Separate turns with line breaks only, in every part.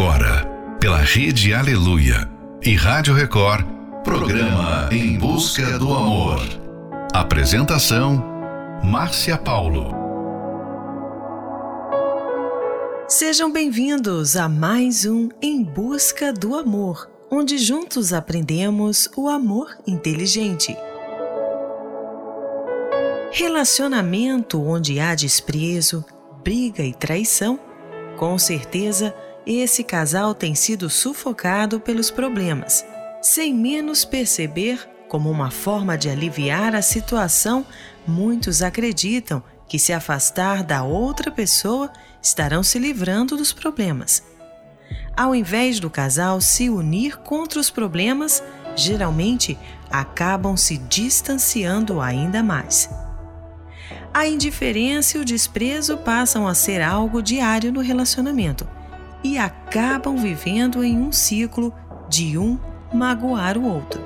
agora, pela Rede Aleluia e Rádio Record, programa Em Busca do Amor. Apresentação: Márcia Paulo.
Sejam bem-vindos a mais um Em Busca do Amor, onde juntos aprendemos o amor inteligente. Relacionamento onde há desprezo, briga e traição, com certeza esse casal tem sido sufocado pelos problemas, sem menos perceber como uma forma de aliviar a situação, muitos acreditam que se afastar da outra pessoa estarão se livrando dos problemas. Ao invés do casal se unir contra os problemas, geralmente acabam se distanciando ainda mais a indiferença e o desprezo passam a ser algo diário no relacionamento e acabam vivendo em um ciclo de um magoar o outro.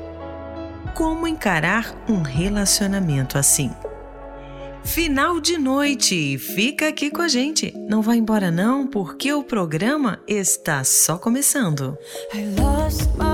Como encarar um relacionamento assim? Final de noite, fica aqui com a gente. Não vá embora não, porque o programa está só começando. I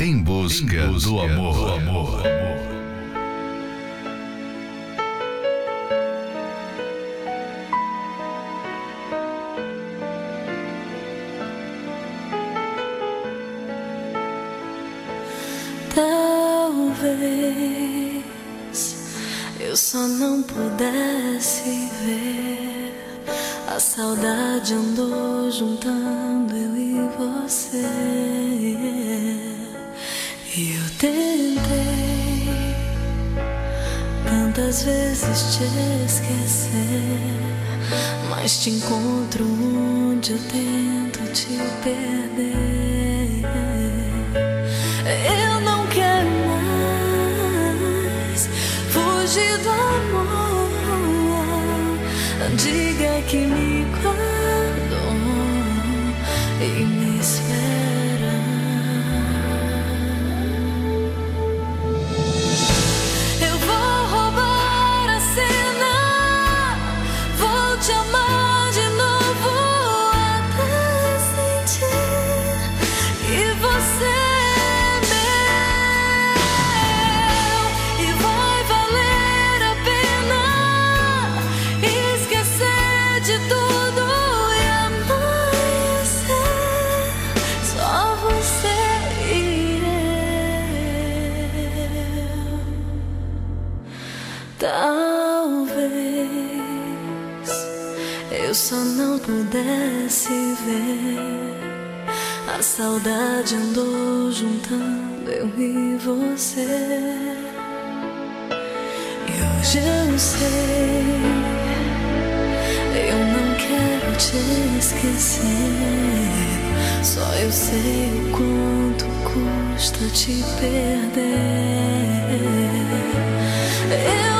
Em busca, em busca do, amor. do amor.
Saudade andou juntando eu e você. E eu tentei tantas vezes te esquecer, mas te encontro onde eu tento te perder. Eu não quero mais fugir do amor. Diga que me pudesse ver, a saudade andou juntando eu e você. E hoje eu sei, eu não quero te esquecer. Só eu sei o quanto custa te perder. Eu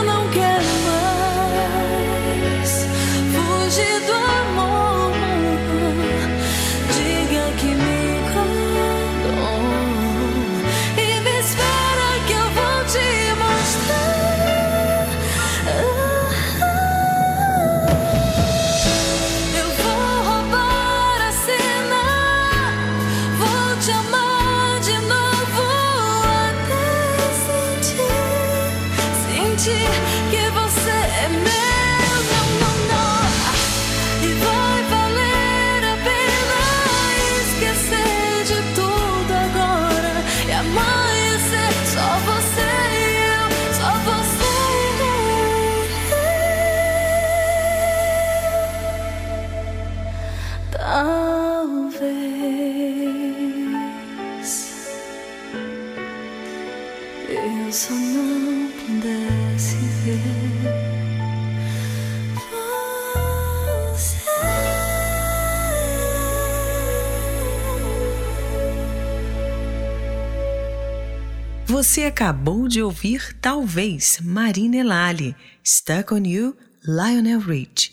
Você acabou de ouvir Talvez, Marina Elali, Stuck on You, Lionel Rich,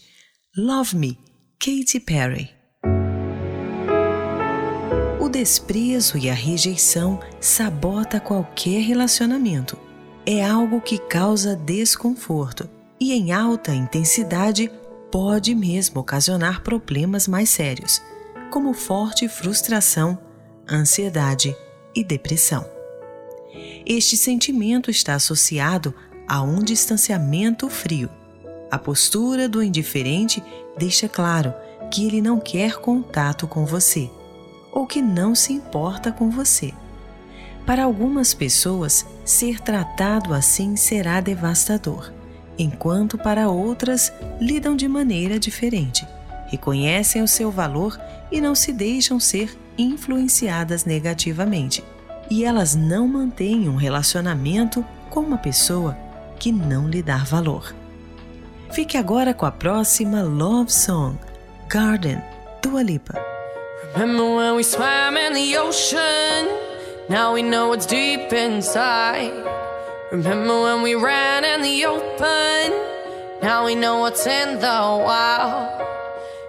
Love Me, Katy Perry. O desprezo e a rejeição sabota qualquer relacionamento. É algo que causa desconforto e em alta intensidade pode mesmo ocasionar problemas mais sérios, como forte frustração, ansiedade e depressão. Este sentimento está associado a um distanciamento frio. A postura do indiferente deixa claro que ele não quer contato com você ou que não se importa com você. Para algumas pessoas, ser tratado assim será devastador, enquanto para outras lidam de maneira diferente, reconhecem o seu valor e não se deixam ser influenciadas negativamente e elas não mantêm um relacionamento com uma pessoa que não lhe dá valor. Fique agora com a próxima Love Song, Garden, Dua Lipa.
Remember when we swam in the ocean? Now we know what's deep inside. Remember when we ran in the open? Now we know what's in the wild.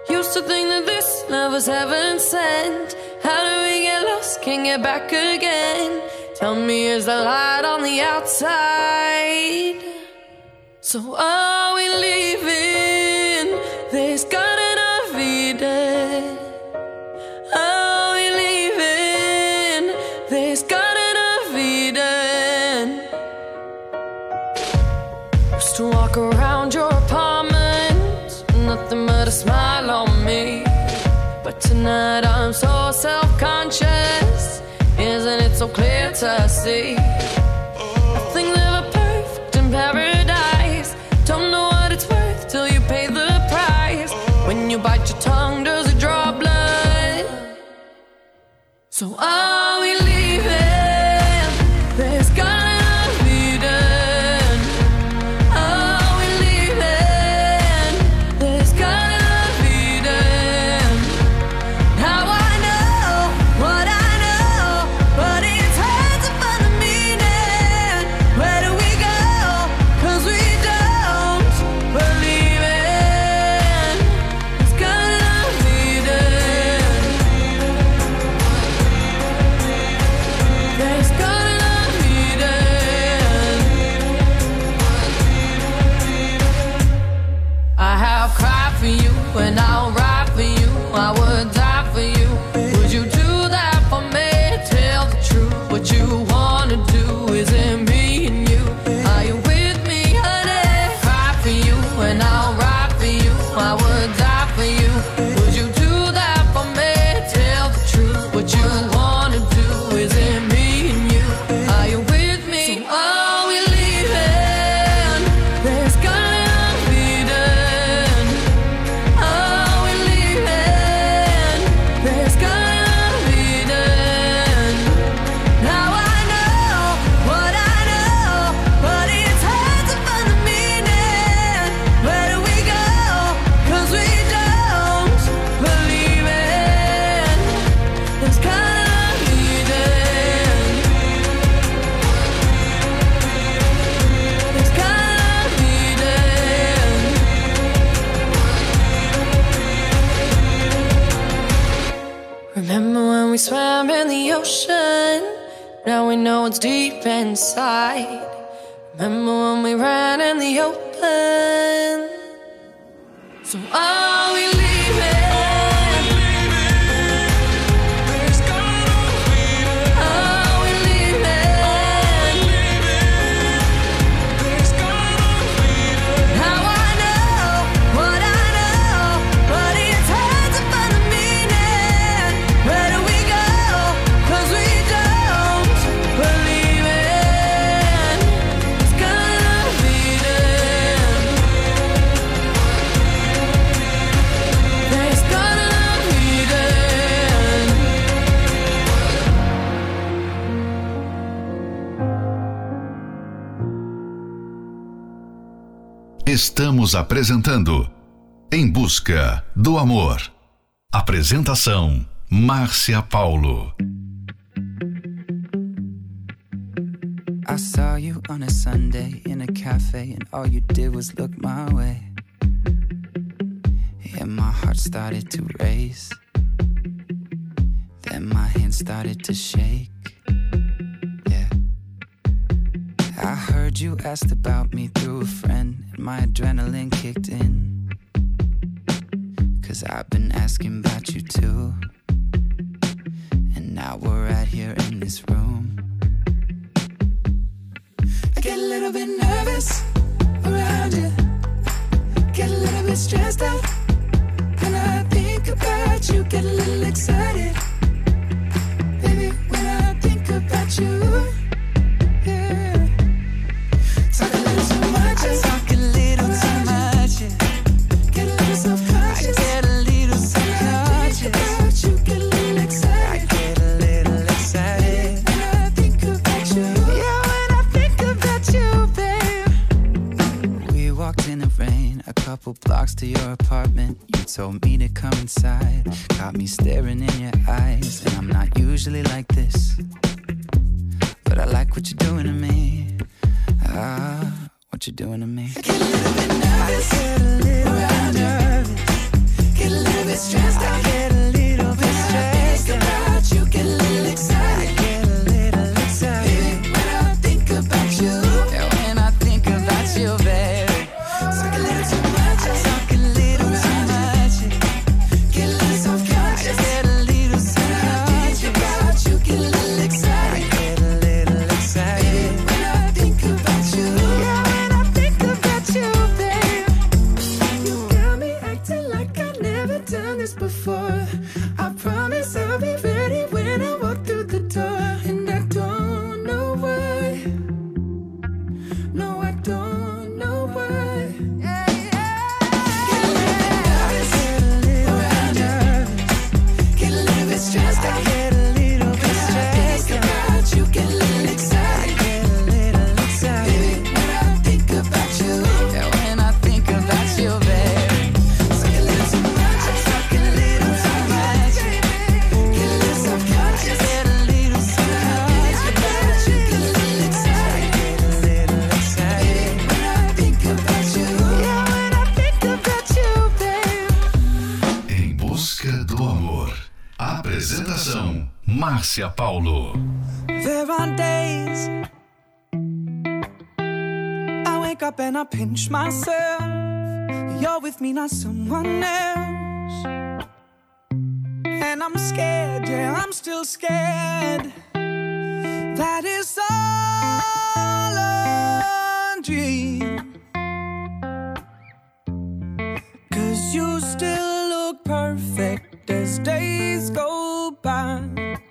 Used to think that this love was heaven sent. How do we get lost? Can't get back again. Tell me, is the light on the outside? So are we leaving this Tonight I'm so self conscious. Isn't it so clear to see? We know it's deep inside. Remember when we ran in the open? So are
Estamos apresentando Em Busca do Amor. Apresentação Márcia Paulo.
I saw you on a Sunday in a cafe, and all you did was look my way. And my heart started to race. Then my hands started to shake. I heard you asked about me through a friend, and my adrenaline kicked in. Cause I've been asking about you too. And now we're right here in this room. I get a little bit nervous around you, get a little bit stressed out. When I think about you, get a little excited. Told me to come inside, got me staring in your eyes. And I'm not usually like this,
Márcia Paulo.
There are days I wake up and I pinch myself. You're with me, not someone else. And I'm scared, yeah, I'm still scared. That is all a dream. Cause you still look perfect as days go by.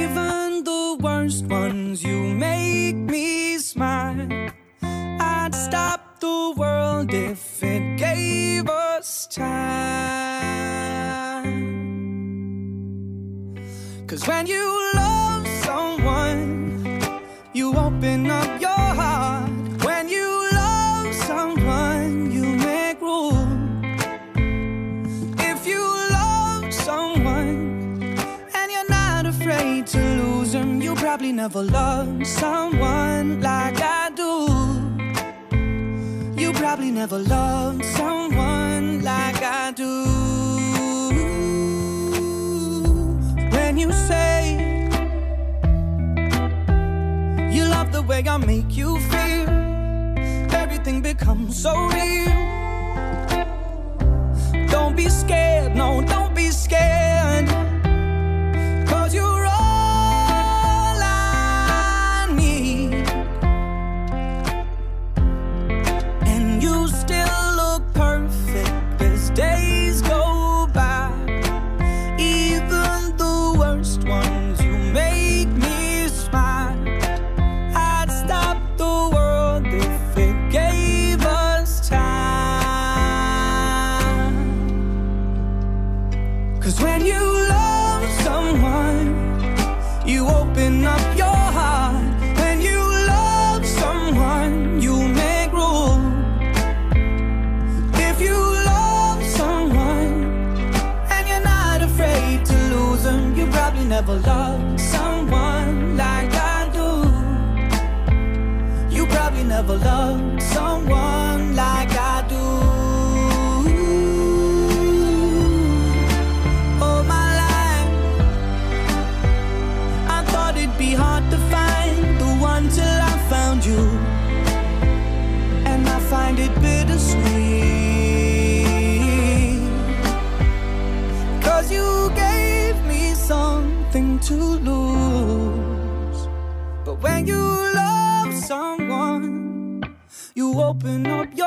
Even the worst ones, you make me smile. I'd stop the world if it gave us time. Cause when you love someone, you open up your never loved someone like I do. You probably never loved someone like I do. When you say you love the way I make you feel, everything becomes so real. Don't be scared, no, don't open up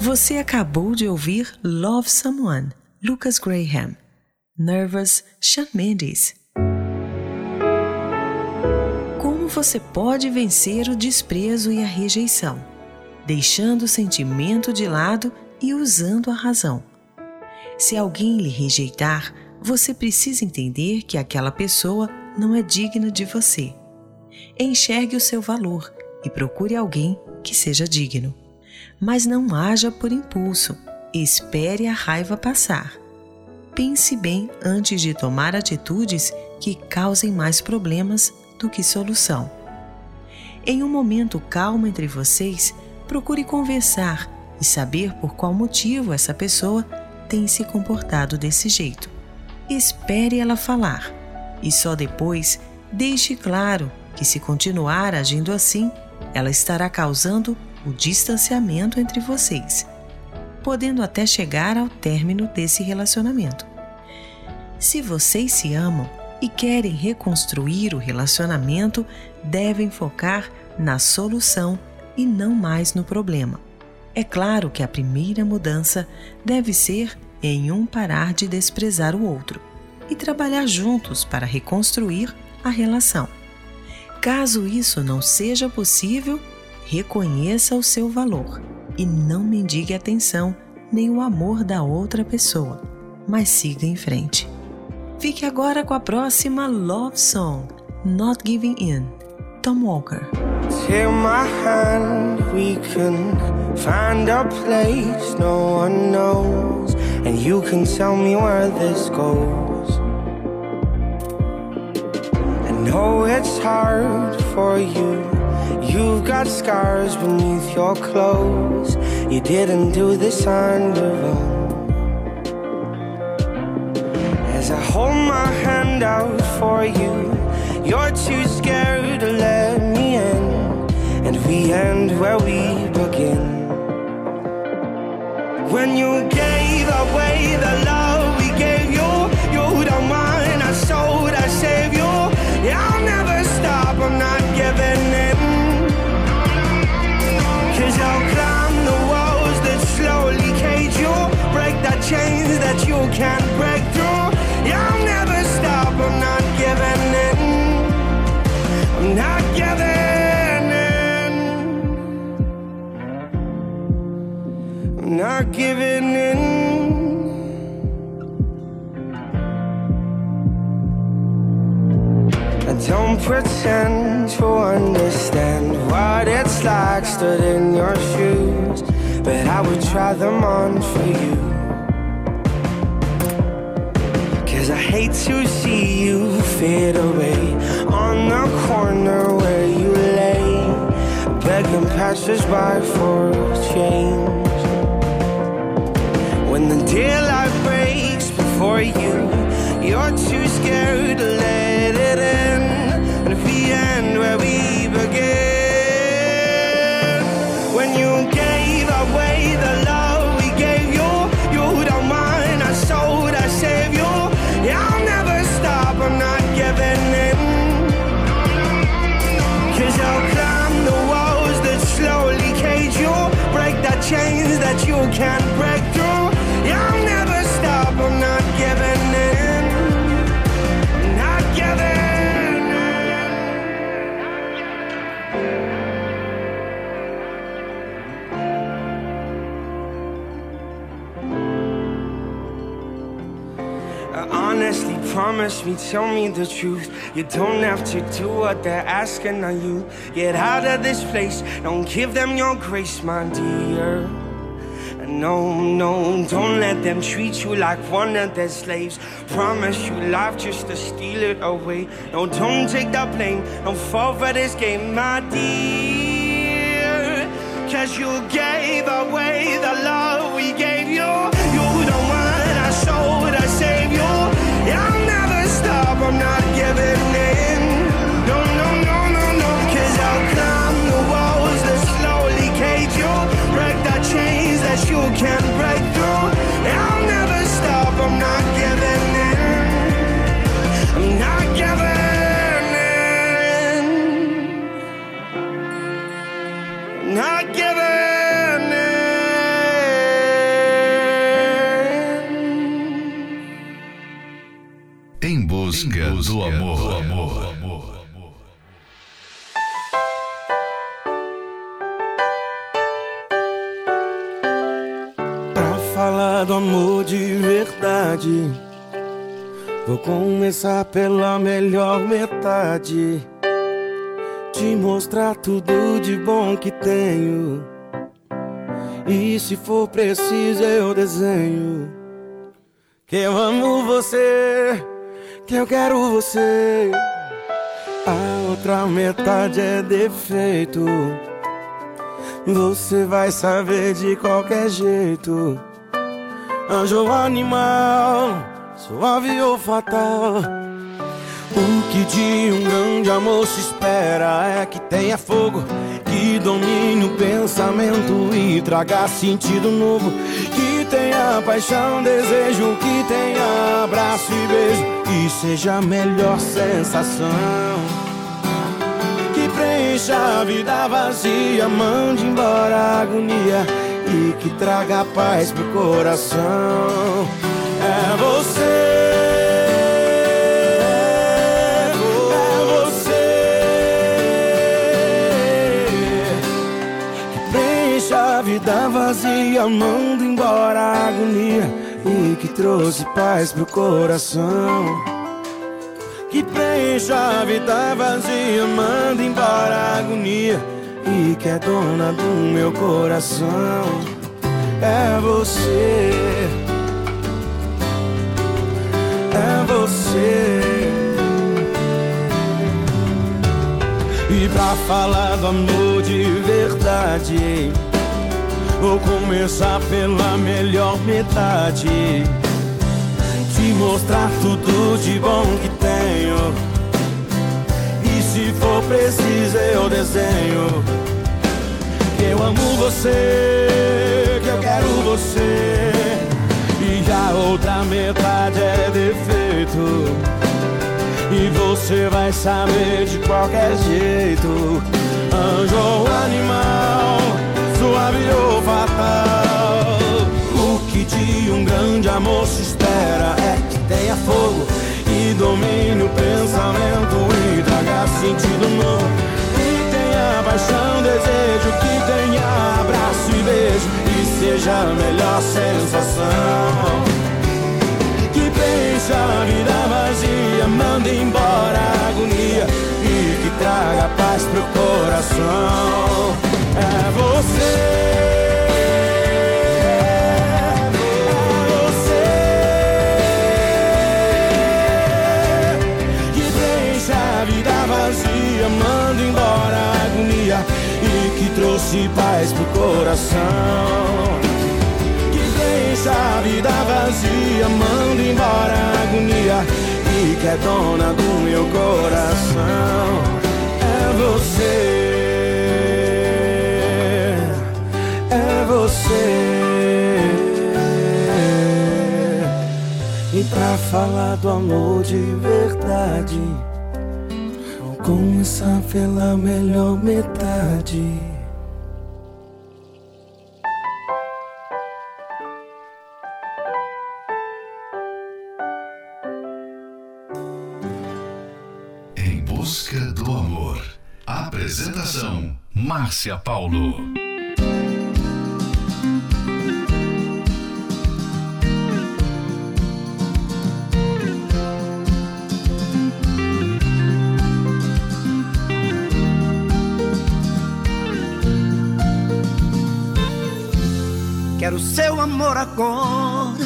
Você acabou de ouvir Love Someone, Lucas Graham. Nervous, Shawn Mendes. Como você pode vencer o desprezo e a rejeição? Deixando o sentimento de lado e usando a razão. Se alguém lhe rejeitar, você precisa entender que aquela pessoa não é digna de você. Enxergue o seu valor e procure alguém que seja digno. Mas não haja por impulso, espere a raiva passar. Pense bem antes de tomar atitudes que causem mais problemas do que solução. Em um momento calmo entre vocês, procure conversar e saber por qual motivo essa pessoa tem se comportado desse jeito. Espere ela falar e só depois deixe claro que, se continuar agindo assim, ela estará causando o distanciamento entre vocês, podendo até chegar ao término desse relacionamento. Se vocês se amam e querem reconstruir o relacionamento, devem focar na solução e não mais no problema. É claro que a primeira mudança deve ser em um parar de desprezar o outro e trabalhar juntos para reconstruir a relação. Caso isso não seja possível, reconheça o seu valor e não mendigue atenção nem o amor da outra pessoa, mas siga em frente. Fique agora com a próxima Love Song, Not Giving In, Tom Walker.
My hand, we can find a place no one knows, and you can tell me where this goes. I know it's hard for you. You've got scars beneath your clothes. You didn't do this on your own. As I hold my hand out for you, you're too scared to let me in. And we end where we begin. When you gave away the love can't break through. Yeah, I'll never stop, I'm not giving in. I'm not giving in. I'm not giving in. I don't pretend to understand what it's like stood in your shoes, but I would try them on for you. Cause I hate to see you fade away on the corner where you lay, begging passersby for change. When the daylight breaks before you, you're too scared to let it in. And if we end where we begin, when you gave chains that you can't break through. I'll never stop, I'm not giving in. Promise me, tell me the truth. You don't have to do what they're asking of you. Get out of this place, don't give them your grace, my dear. No, no, don't let them treat you like one of their slaves. Promise you life just to steal it away. No, don't take the blame, don't fall for this game, my dear.
Cause you gave away the love we gave I'm not giving
amor
de verdade, vou começar pela melhor metade. Te mostrar tudo de bom que tenho. E se for preciso, eu desenho. Que eu amo você, que eu quero você. A outra metade é defeito. Você vai saber de qualquer jeito. Anjo animal, suave ou fatal. O que de um grande amor se espera é que tenha fogo, que domine o pensamento e traga sentido novo. Que tenha paixão, desejo, que tenha abraço e beijo, e seja a melhor sensação que preencha a vida vazia, mande embora a agonia e que traga paz pro coração. É você. É a vida vazia, manda embora a agonia e que trouxe paz pro coração que preenche a vida vazia, manda embora a agonia e que é dona do meu coração. É você, é você. E pra falar do amor de verdade, vou começar pela melhor metade te mostrar tudo de bom que tenho. E se for preciso, eu desenho. Eu amo você, que eu quero você. E a outra metade é defeito. E você vai saber de qualquer jeito. Anjo ou animal, suave ou fatal. O que de um grande amor se espera é que tenha fogo e domine seja a melhor sensação. Que preencha a vida vazia, manda embora a agonia e que traga paz pro coração. É você. vida vazia, manda embora a agonia e que trouxe paz pro coração. A vida vazia, manda embora a agonia e que é dona do meu coração. É você, é você. E pra falar do amor de verdade, vou começar pela melhor metade.
Márcia Paulo.
Quero seu amor agora.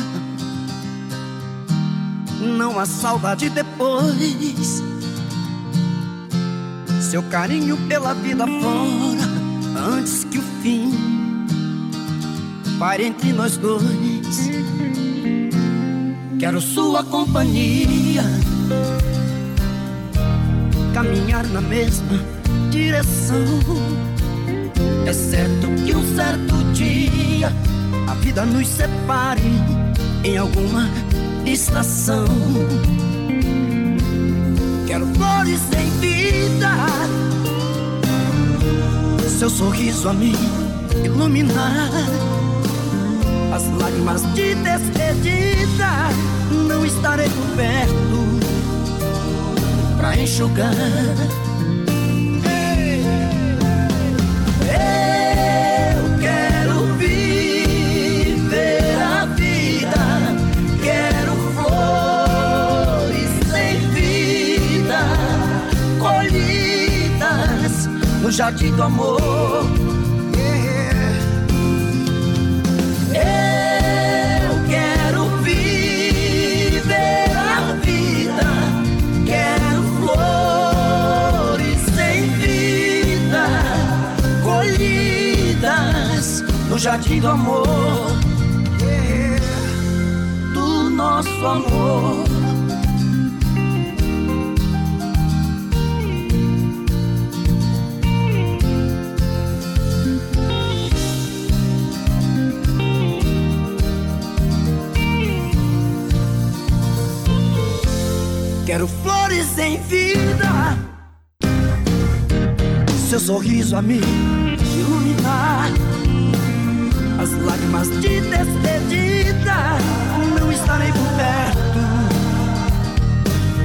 Não há saudade depois. Seu carinho pela vida fora.
Antes que o fim pare entre nós dois. Quero sua companhia, caminhar na mesma direção. É certo que um certo dia a vida nos separe em alguma estação. Quero flores em vida, seu sorriso a me iluminar. As lágrimas de despedida não estarei por perto pra enxugar. Jardim do amor. Eu quero viver a vida, quero flores sem vida, colhidas no jardim do amor, do nosso amor. Quero flores em vida, seu sorriso a me iluminar. As lágrimas de despedida, não estarei por perto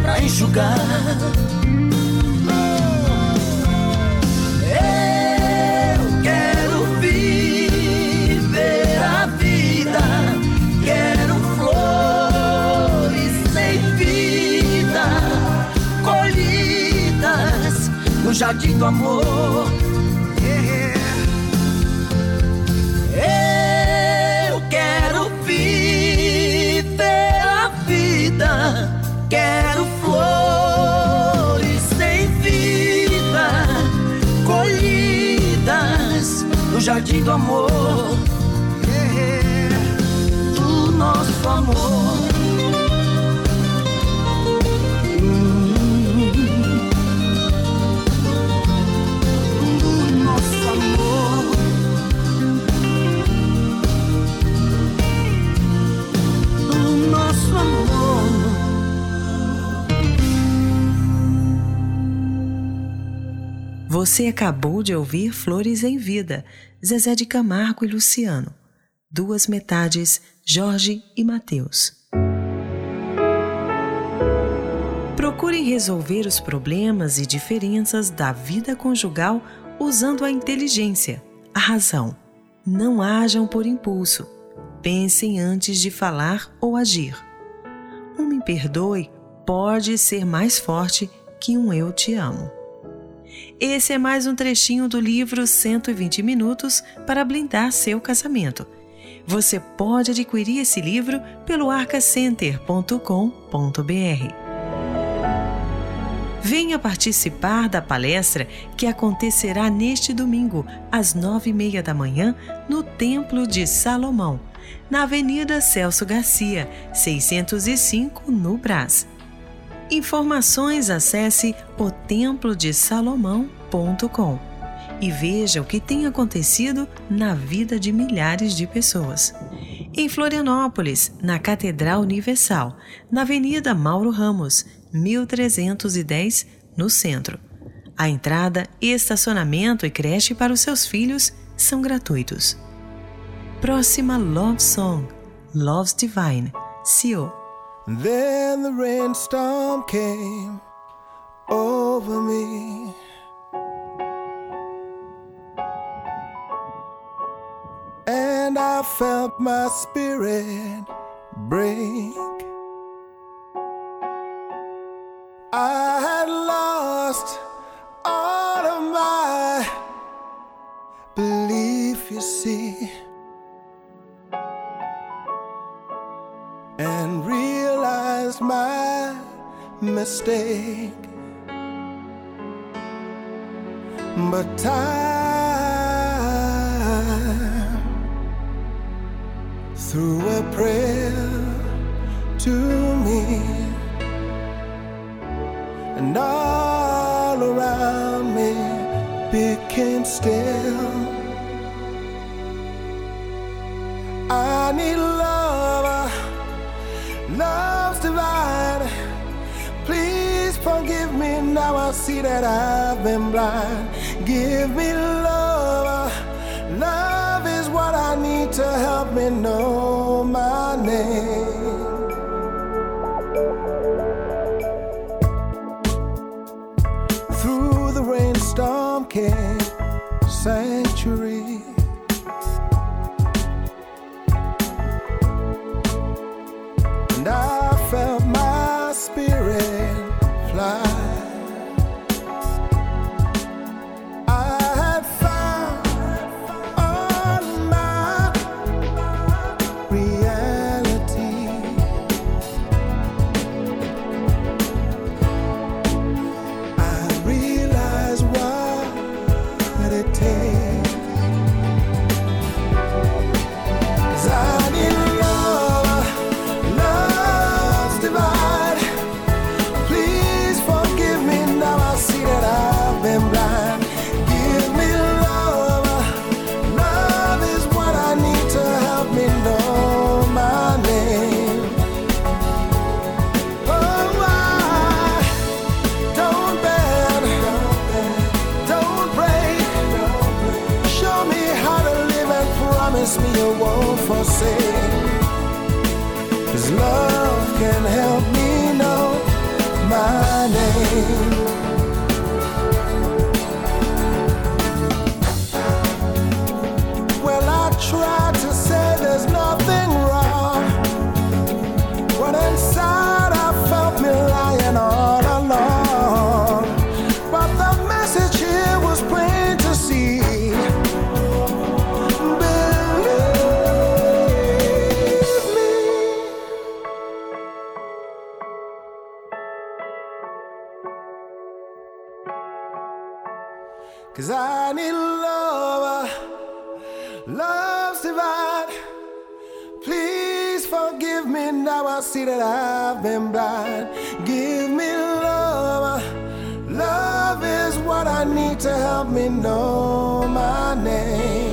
pra enxugar. Jardim do amor. Eu quero viver a vida, quero flores sem vida, colhidas no jardim do amor, do nosso amor.
Você acabou de ouvir Flores em Vida, Zezé de Camargo e Luciano. Duas metades, Jorge e Mateus. Procure resolver os problemas e diferenças da vida conjugal usando a inteligência, a razão. Não hajam por impulso. Pensem antes de falar ou agir. Um me perdoe pode ser mais forte que um eu te amo. Esse é mais um trechinho do livro 120 Minutos para Blindar Seu Casamento. Você pode adquirir esse livro pelo arcacenter.com.br. Venha participar da palestra que acontecerá neste domingo, às nove e meia da manhã, no Templo de Salomão, na Avenida Celso Garcia, 605, no Brás. Informações acesse otemplodesalomão.com e veja o que tem acontecido na vida de milhares de pessoas. Em Florianópolis, na Catedral Universal, na Avenida Mauro Ramos, 1310, no centro. A entrada, estacionamento e creche para os seus filhos são gratuitos. Próxima Love Song, Love's Divine, CEO
Then the rainstorm came over me. And I felt my spirit break. I had lost all of my belief, you see. And realized is my mistake. But time through a prayer to me and all around me became still. I need love love's divine. Please forgive me now. I see that I've been blind. Give me love, love is what I need to help me know my name. Through the rainstorm came sanctuary. Cause I need love, love's divine. Please forgive me now. I see that I've been blind. Give me love. Love is what I need to help me know my name.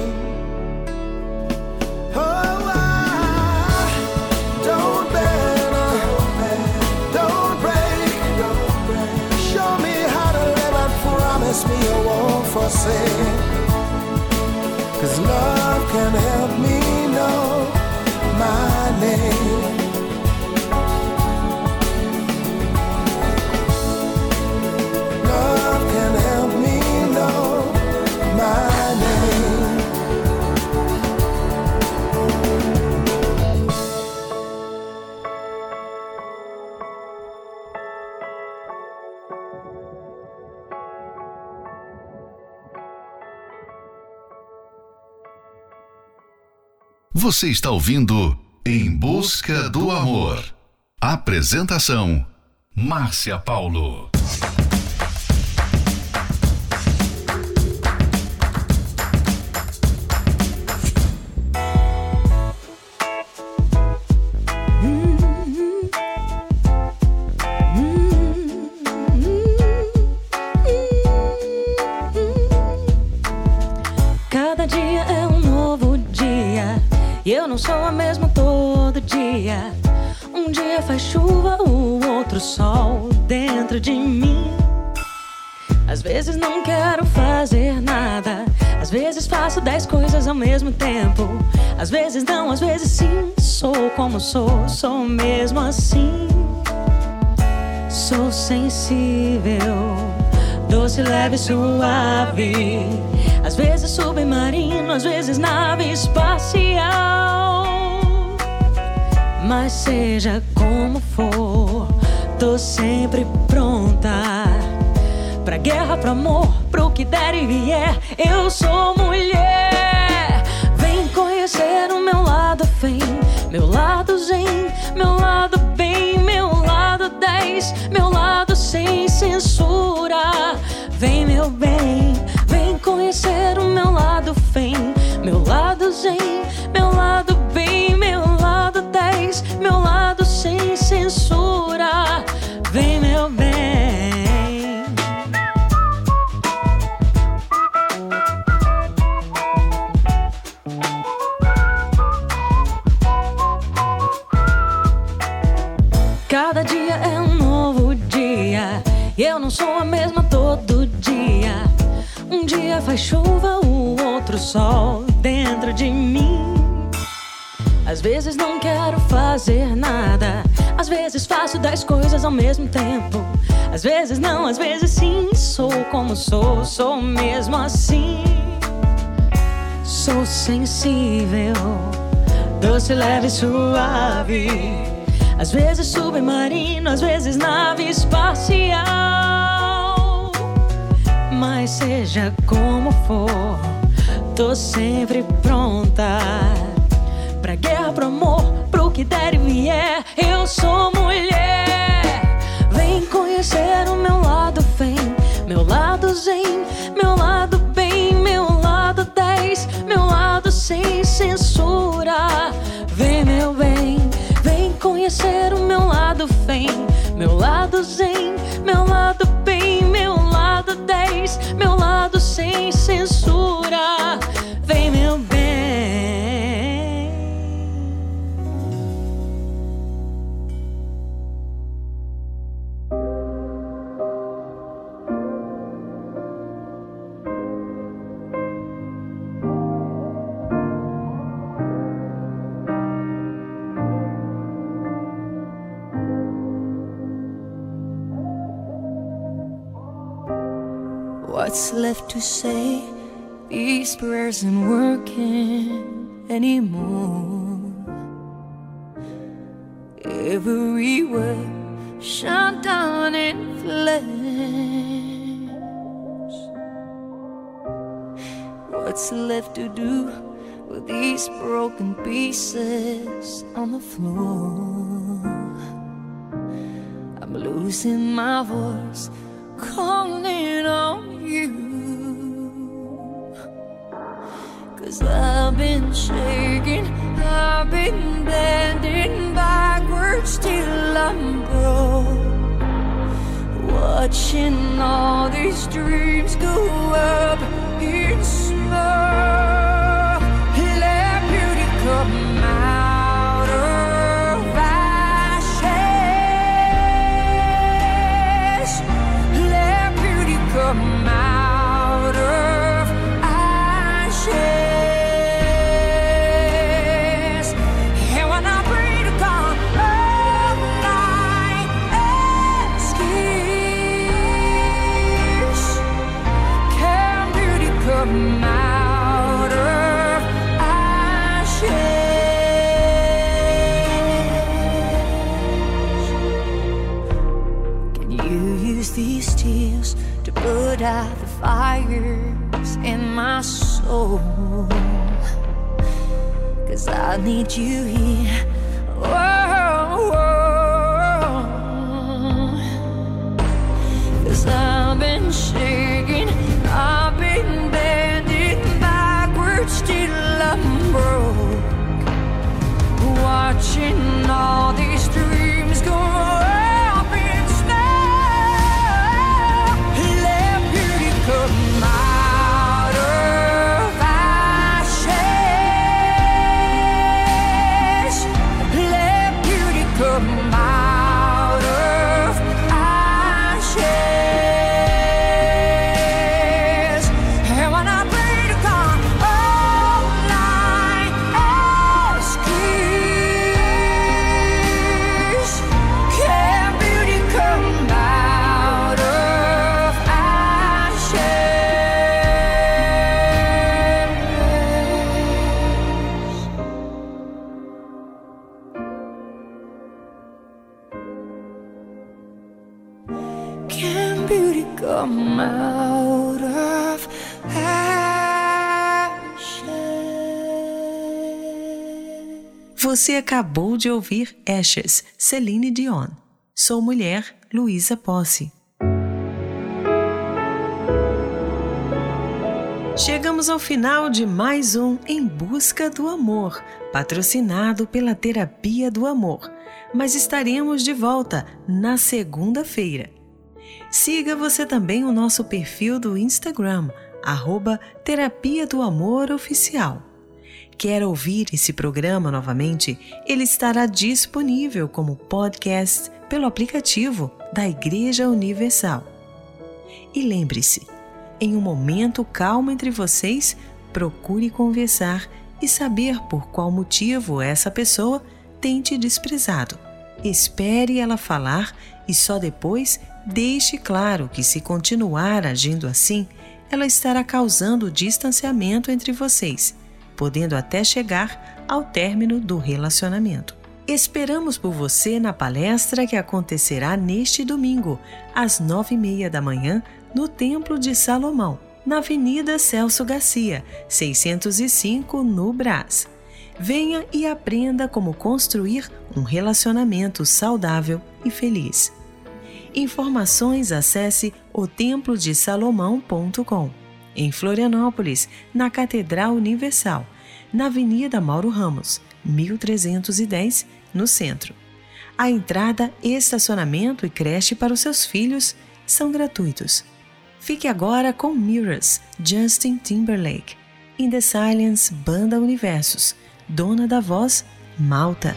Forsake. Cause love can help
Você está ouvindo Em Busca do Amor. Apresentação: Márcia Paulo.
Não quero fazer nada. Às vezes faço dez coisas ao mesmo tempo. Às vezes não, às vezes sim. Sou como sou, sou mesmo assim. Sou sensível, doce, leve, suave. Às vezes submarino, às vezes nave espacial. Mas seja como for, tô sempre pronta. Pra guerra, pro amor, pro que der e vier. Eu sou mulher. Vem conhecer o meu lado, vem. Meu lado zen, meu lado bem, meu lado 10, meu lado sem censura. Vem, meu bem, vem conhecer o meu lado, vem. Meu lado zen, meu lado bem, eu não sou a mesma todo dia. Um dia faz chuva, o outro sol dentro de mim. Às vezes não quero fazer nada. Às vezes faço dez coisas ao mesmo tempo. Às vezes não, às vezes sim. Sou como sou, sou mesmo assim. Sou sensível, doce, leve, suave. Às vezes submarino, às vezes nave espacial. Mas seja como for, tô sempre pronta Pra guerra, pro amor, pro que der e vier. Eu sou mulher. Vem conhecer o meu lado, vem. Meu lado zen, meu
Prayers aren't working anymore. Every word shut down in flames. What's left to do with these broken pieces on the floor? I'm losing my voice, calling on you. Cause I've been shaking, I've been bending backwards till I'm broke. Watching all these dreams go up in smoke.
Você acabou de ouvir Ashes, Celine Dion. Sou Mulher, Luísa Posse. Chegamos ao final de mais um Em Busca do Amor, patrocinado pela Terapia do Amor. Mas estaremos de volta na segunda-feira. Siga você também o nosso perfil do Instagram, arroba Terapia do Amor Oficial. Quer ouvir esse programa novamente? Ele estará disponível como podcast pelo aplicativo da Igreja Universal. E lembre-se, em um momento calmo entre vocês, procure conversar e saber por qual motivo essa pessoa tem te desprezado. Espere ela falar e só depois deixe claro que, se continuar agindo assim, ela estará causando distanciamento entre vocês, podendo até chegar ao término do relacionamento. Esperamos por você na palestra que acontecerá neste domingo, às nove e meia da manhã, no Templo de Salomão, na Avenida Celso Garcia, 605, no Brás. Venha e aprenda como construir um relacionamento saudável e feliz. Informações acesse otemplodesalomão.com. Em Florianópolis, na Catedral Universal, na Avenida Mauro Ramos, 1310, no centro. A entrada, estacionamento e creche para os seus filhos são gratuitos. Fique agora com Mirrors, Justin Timberlake. In the Silence, Banda Universos. Dona da voz, Malta.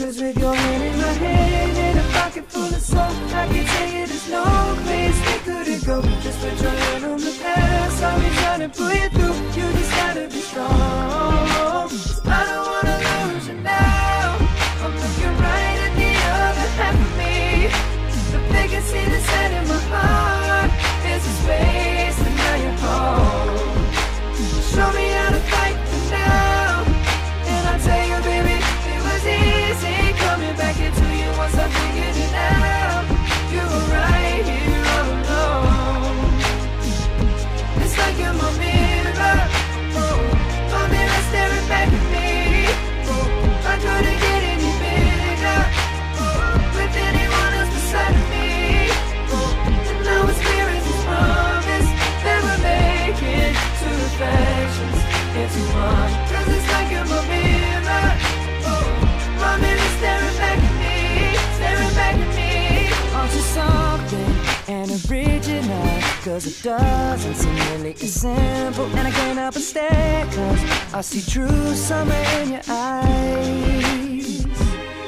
Cause with your hand in my hand and a pocket full of soul I can tell you there's no place we couldn't go. Just put your hand on the past I'll be trying to pull you through. You just gotta be strong. I don't wanna lose you now. I'm looking right at the other half of me. The vacancy that's set in my heart Cause it doesn't seem really as simple. And I can't help but cause I see true summer in your eyes.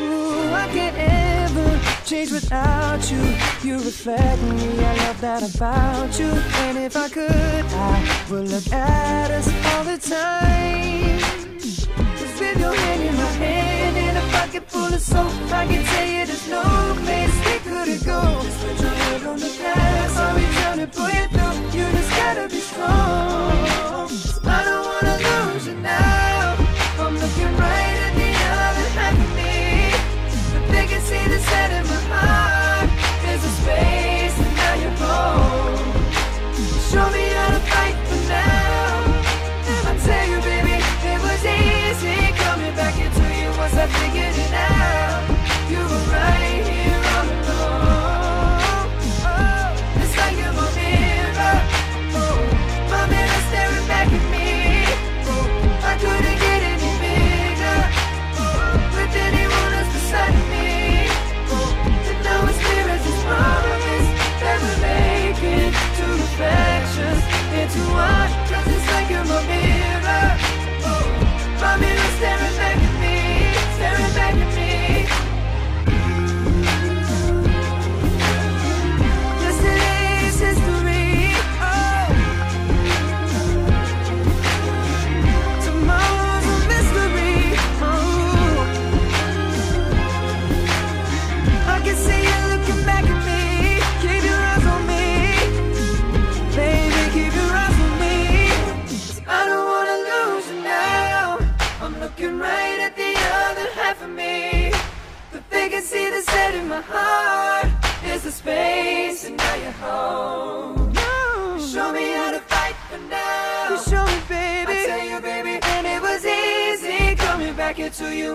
Ooh, I can't ever change without you. You reflect me, I love that about you. And if I could, I would look at us all the time. Your hand in my hand and a pocket full of soap, I can tell you there's no place we couldn't go. Just put your head on the past, I'll be trying to pull you through. You just gotta be strong. I don't wanna lose you now. I'm looking right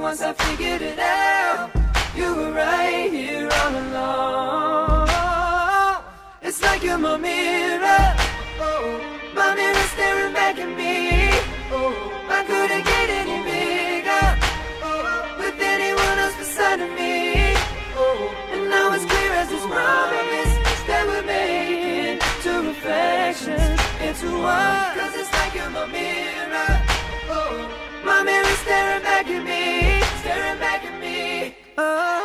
once I figured it out. You were right here all along. It's like you're my mirror. Oh, my mirror staring back at me. Oh, I couldn't get any bigger oh, with anyone else beside of me. Oh, and now it's clear as this promise that we're making two reflections into one. Cause it's like you're my mirror. Mirror staring back at me, staring back at me. Oh.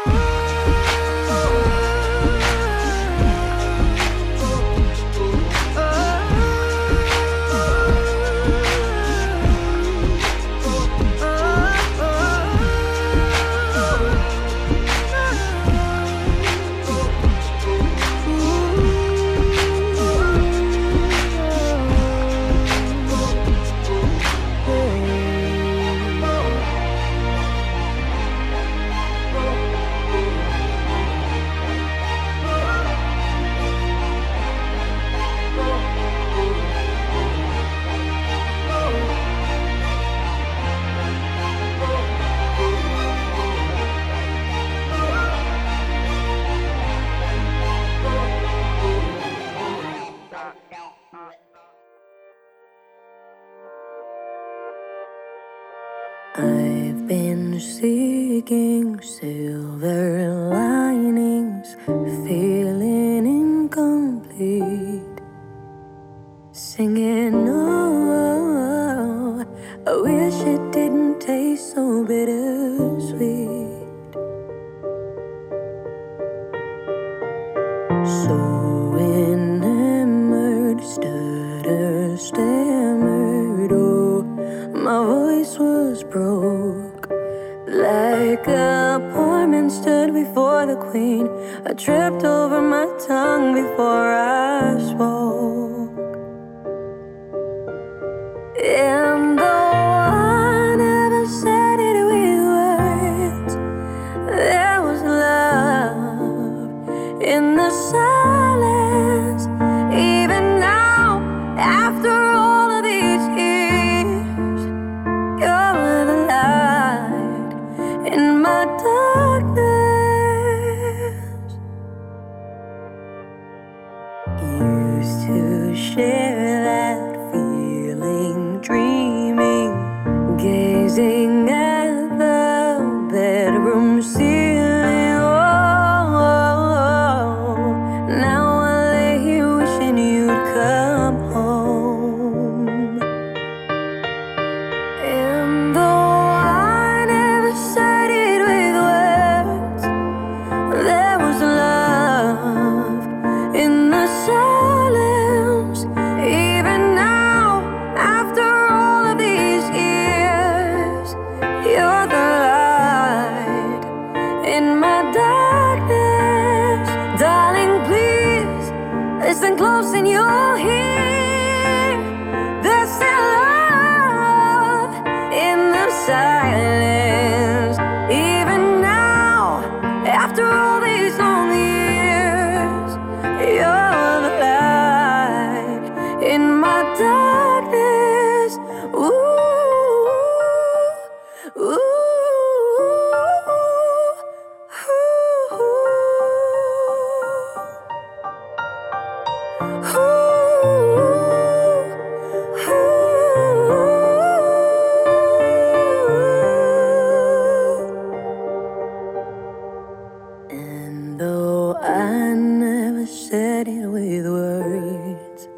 Words,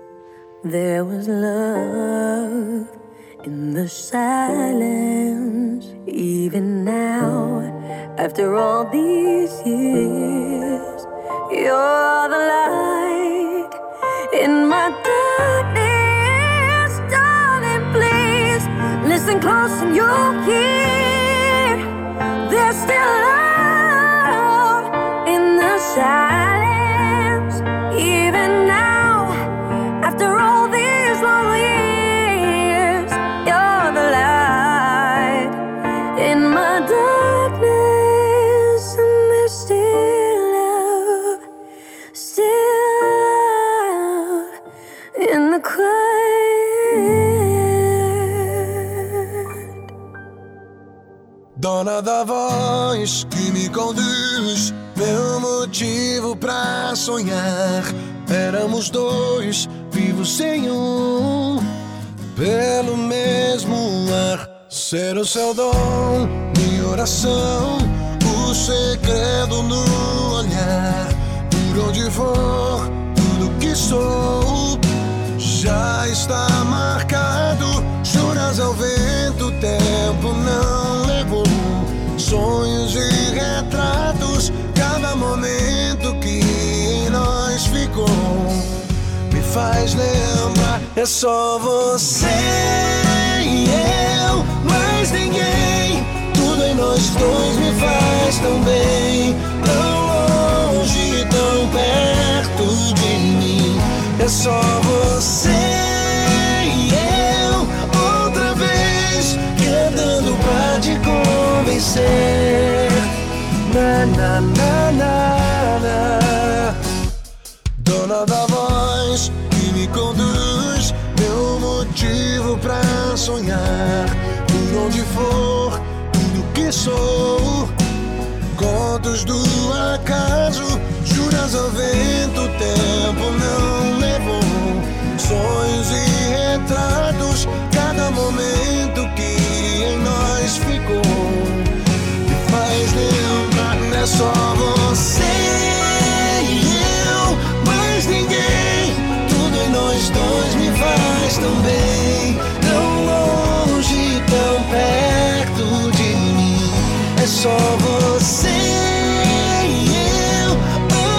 there was love in the silence. Even now, after all these years, you're the light in my darkness. Darling, please listen close and you'll hear there's still love in the silence.
Da voz que me conduz, meu motivo pra sonhar. Éramos dois, vivos sem um, pelo mesmo ar. Ser o seu dom, minha oração, o segredo no olhar. Por onde for, tudo que sou já está marcado. Juras ao vento, tempo não. Sonhos e retratos, cada momento que em nós ficou me faz lembrar. É só você e eu, mais ninguém. Tudo em nós dois me faz tão bem, tão longe, tão perto de mim. É só você e eu outra vez querendo pra te convencer. Na na na na na. Dona da voz que me conduz, meu motivo pra sonhar. Por onde for, tudo que sou. Contos do acaso, juras ao vento, o tempo não levou. Sonhos e é só você e eu, mais ninguém. Tudo em nós dois me faz tão bem, tão longe, tão perto de mim. É só você e eu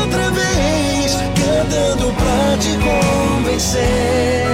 outra vez cantando pra te convencer.